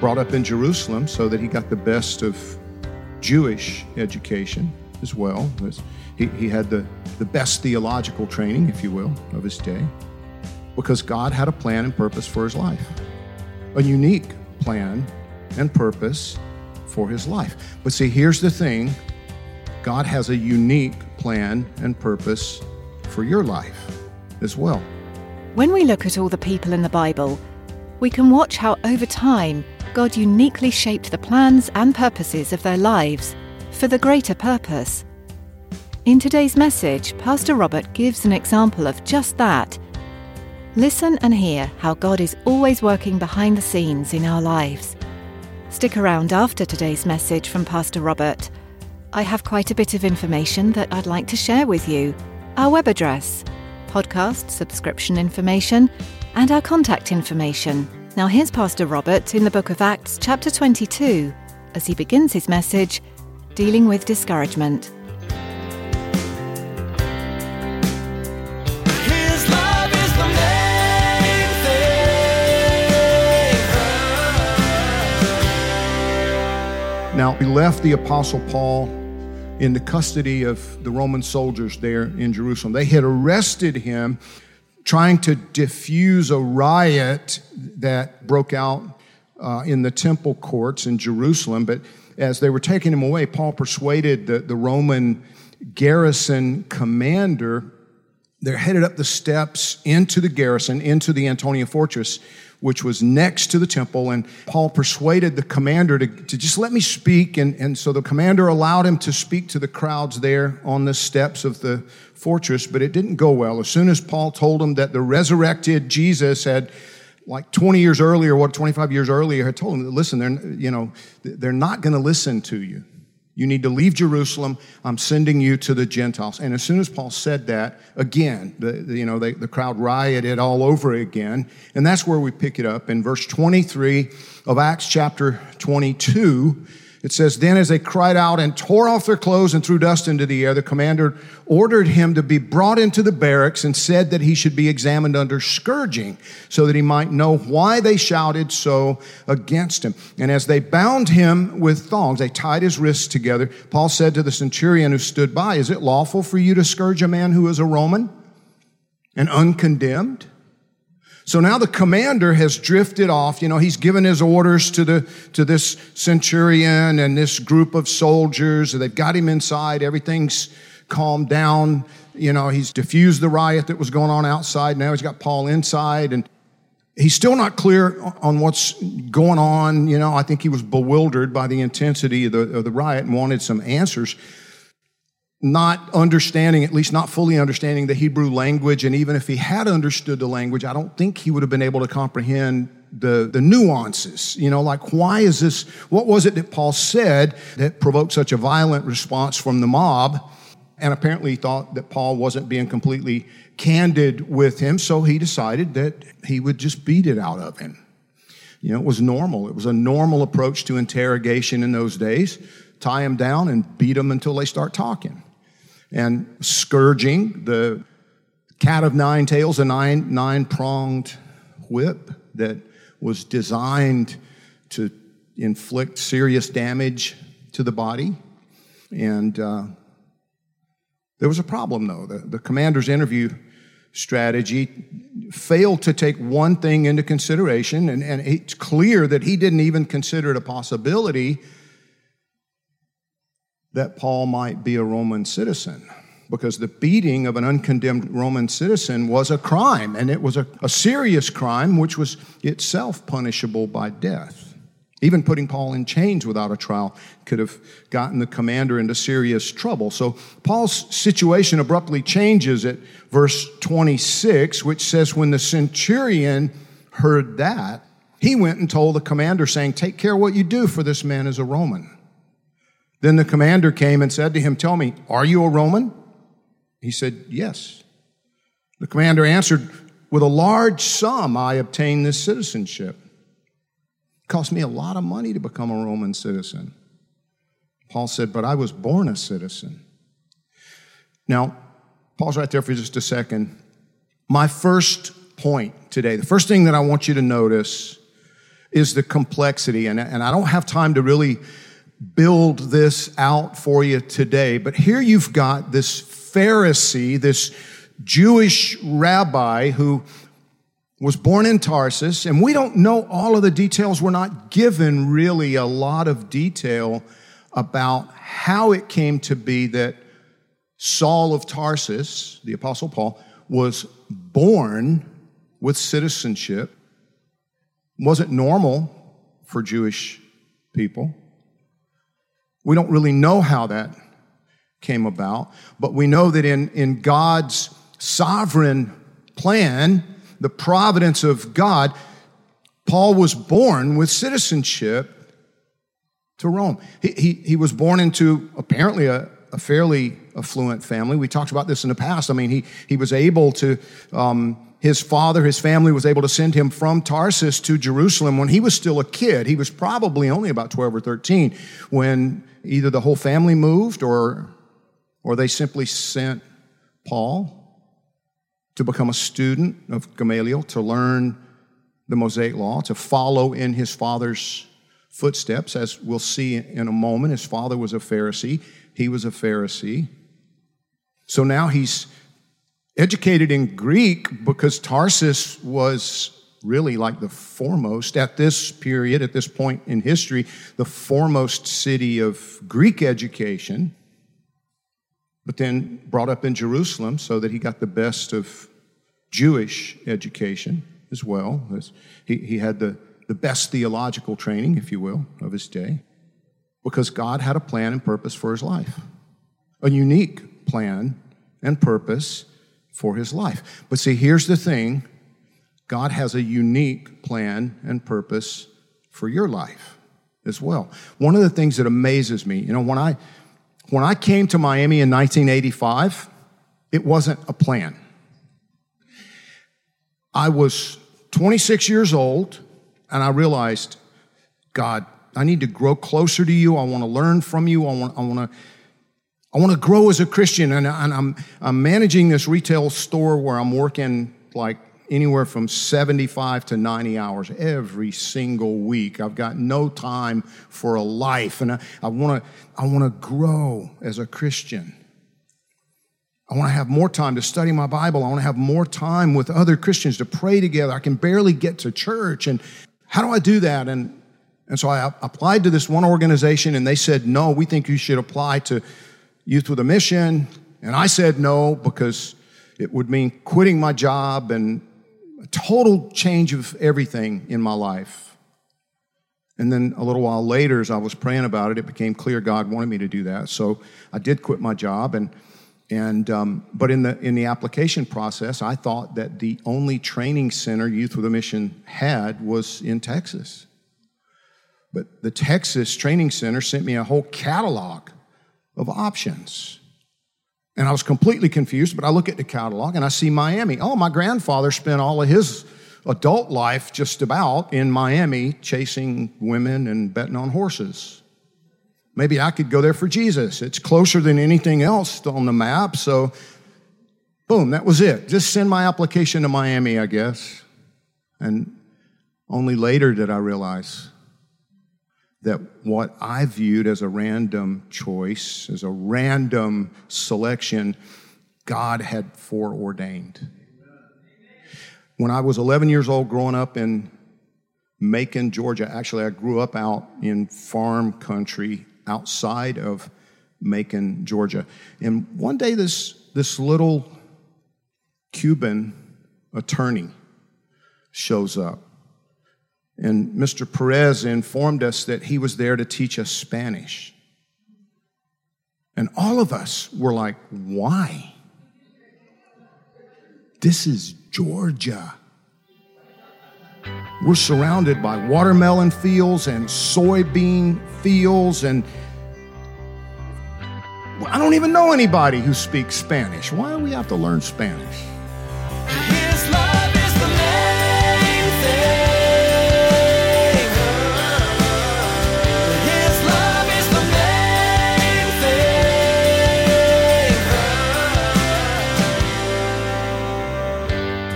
Brought up in Jerusalem so that he got the best of Jewish education as well. He, he had the, the best theological training, if you will, of his day, because God had a plan and purpose for his life, a unique plan and purpose for his life. But see, here's the thing God has a unique plan and purpose for your life as well. When we look at all the people in the Bible, we can watch how over time God uniquely shaped the plans and purposes of their lives for the greater purpose. In today's message, Pastor Robert gives an example of just that. Listen and hear how God is always working behind the scenes in our lives. Stick around after today's message from Pastor Robert. I have quite a bit of information that I'd like to share with you. Our web address, podcast subscription information, and our contact information. Now, here's Pastor Robert in the book of Acts, chapter 22, as he begins his message, Dealing with Discouragement. His love is the main thing. Now, we left the Apostle Paul in the custody of the Roman soldiers there in Jerusalem. They had arrested him trying to diffuse a riot that broke out uh, in the temple courts in Jerusalem. But as they were taking him away, Paul persuaded the, the Roman garrison commander they're headed up the steps into the garrison, into the Antonia fortress, which was next to the temple. And Paul persuaded the commander to, to just let me speak. And, and so the commander allowed him to speak to the crowds there on the steps of the fortress, but it didn't go well. As soon as Paul told him that the resurrected Jesus had like 20 years earlier, what 25 years earlier, had told him, listen, they're, you know, they're not going to listen to you. You need to leave Jerusalem. I'm sending you to the Gentiles. And as soon as Paul said that, again, the, the- you know, they, the crowd rioted all over again. And that's where we pick it up in verse 23 of Acts chapter 22. It says, Then as they cried out and tore off their clothes and threw dust into the air, the commander ordered him to be brought into the barracks and said that he should be examined under scourging so that he might know why they shouted so against him. And as they bound him with thongs, they tied his wrists together. Paul said to the centurion who stood by, Is it lawful for you to scourge a man who is a Roman and uncondemned? So now the commander has drifted off. You know, he's given his orders to the to this centurion and this group of soldiers. They've got him inside. Everything's calmed down. You know, he's diffused the riot that was going on outside. Now he's got Paul inside and he's still not clear on what's going on. You know, I think he was bewildered by the intensity of the, of the riot and wanted some answers not understanding, at least not fully understanding the Hebrew language. And even if he had understood the language, I don't think he would have been able to comprehend the, the nuances. You know, like, why is this? What was it that Paul said that provoked such a violent response from the mob? And apparently thought that Paul wasn't being completely candid with him, so he decided that he would just beat it out of him. You know, it was normal. It was a normal approach to interrogation in those days. Tie them down and beat them until they start talking. And scourging, the cat of nine tails, a nine, nine pronged whip that was designed to inflict serious damage to the body. And uh, there was a problem, though. The, the commander's interview strategy failed to take one thing into consideration, and, and it's clear that he didn't even consider it a possibility that Paul might be a Roman citizen. because the beating of an uncondemned Roman citizen was a crime, and it was a, a serious crime which was itself punishable by death. Even putting Paul in chains without a trial could have gotten the commander into serious trouble. So Paul's situation abruptly changes at verse 26, which says, When the centurion heard that, he went and told the commander, saying, Take care what you do, for this man is a Roman. Then the commander came and said to him, Tell me, are you a Roman? He said, Yes. The commander answered, With a large sum I obtained this citizenship. It cost me a lot of money to become a Roman citizen. Paul said, But I was born a citizen. Now, pause right there for just a second. My first point today, the first thing that I want you to notice is the complexity, and, and I don't have time to really build this out for you today, but here you've got this Pharisee, this Jewish rabbi who was born in Tarsus, and we don't know all of the details. We're not given really a lot of detail about how it came to be that Saul of Tarsus, the Apostle Paul, was born with citizenship. wasn't normal for Jewish people. We don't really know how that came about, but we know that in, in God's sovereign plan, the providence of God, Paul was born with citizenship to Rome. He, he, he was born into apparently a, a, fairly affluent family. We talked about this in the past. I mean, he, he was able to, um, his father, his family was able to send him from Tarsus to Jerusalem when he was still a kid. He was probably only about 12 or 13 when either the whole family moved or, or they simply sent Paul to become a student of Gamaliel, to learn the Mosaic Law, to follow in his father's footsteps. As we'll see in a moment, his father was a Pharisee, he was a Pharisee. So now he's educated in Greek because Tarsus was really like the foremost at this period, at this point in history, the foremost city of Greek education but then brought up in Jerusalem so that he got the best of Jewish education as well. He, he had the, the best theological training, if you will, of his day, because God had a plan and purpose for his life, a unique plan and purpose for his life. But see, here's the thing God has a unique plan and purpose for your life as well. One of the things that amazes me, you know, when I when I came to Miami in 1985, it wasn't a plan. I was 26 years old and I realized, God, I need to grow closer to you. I want to learn from you. I want, I want to. I want to grow as a Christian, and, and I'm, I'm managing this retail store where I'm working like anywhere from 75 to 90 hours every single week. I've got no time for a life, and I, I want to I want to grow as a Christian. I want to have more time to study my Bible. I want to have more time with other Christians to pray together. I can barely get to church, and how do I do that? And and so I applied to this one organization, and they said, "No, we think you should apply to Youth with a Mission." And I said no because it would mean quitting my job and a total change of everything in my life. And then a little while later, as I was praying about it, it became clear God wanted me to do that. So I did quit my job, and and um, but in the in the application process, I thought that the only training center Youth with a Mission had was in Texas. But the Texas Training Center sent me a whole catalog of options. And I was completely confused, but I look at the catalog and I see Miami. Oh, my grandfather spent all of his adult life just about in Miami chasing women and betting on horses. Maybe I could go there for Jesus. It's closer than anything else on the map. So, boom, that was it. Just send my application to Miami, I guess. And only later did I realize that what I viewed as a random choice, as a random selection, God had foreordained. When I was 11 years old, growing up in Macon, Georgia, actually, I grew up out in farm country outside of Macon, Georgia. And one day, this this little Cuban attorney shows up. And Mr. Perez informed us that he was there to teach us Spanish. And all of us were like, why? This is Georgia. We're surrounded by watermelon fields and soybean fields, and I don't even know anybody who speaks Spanish. Why do we have to learn Spanish?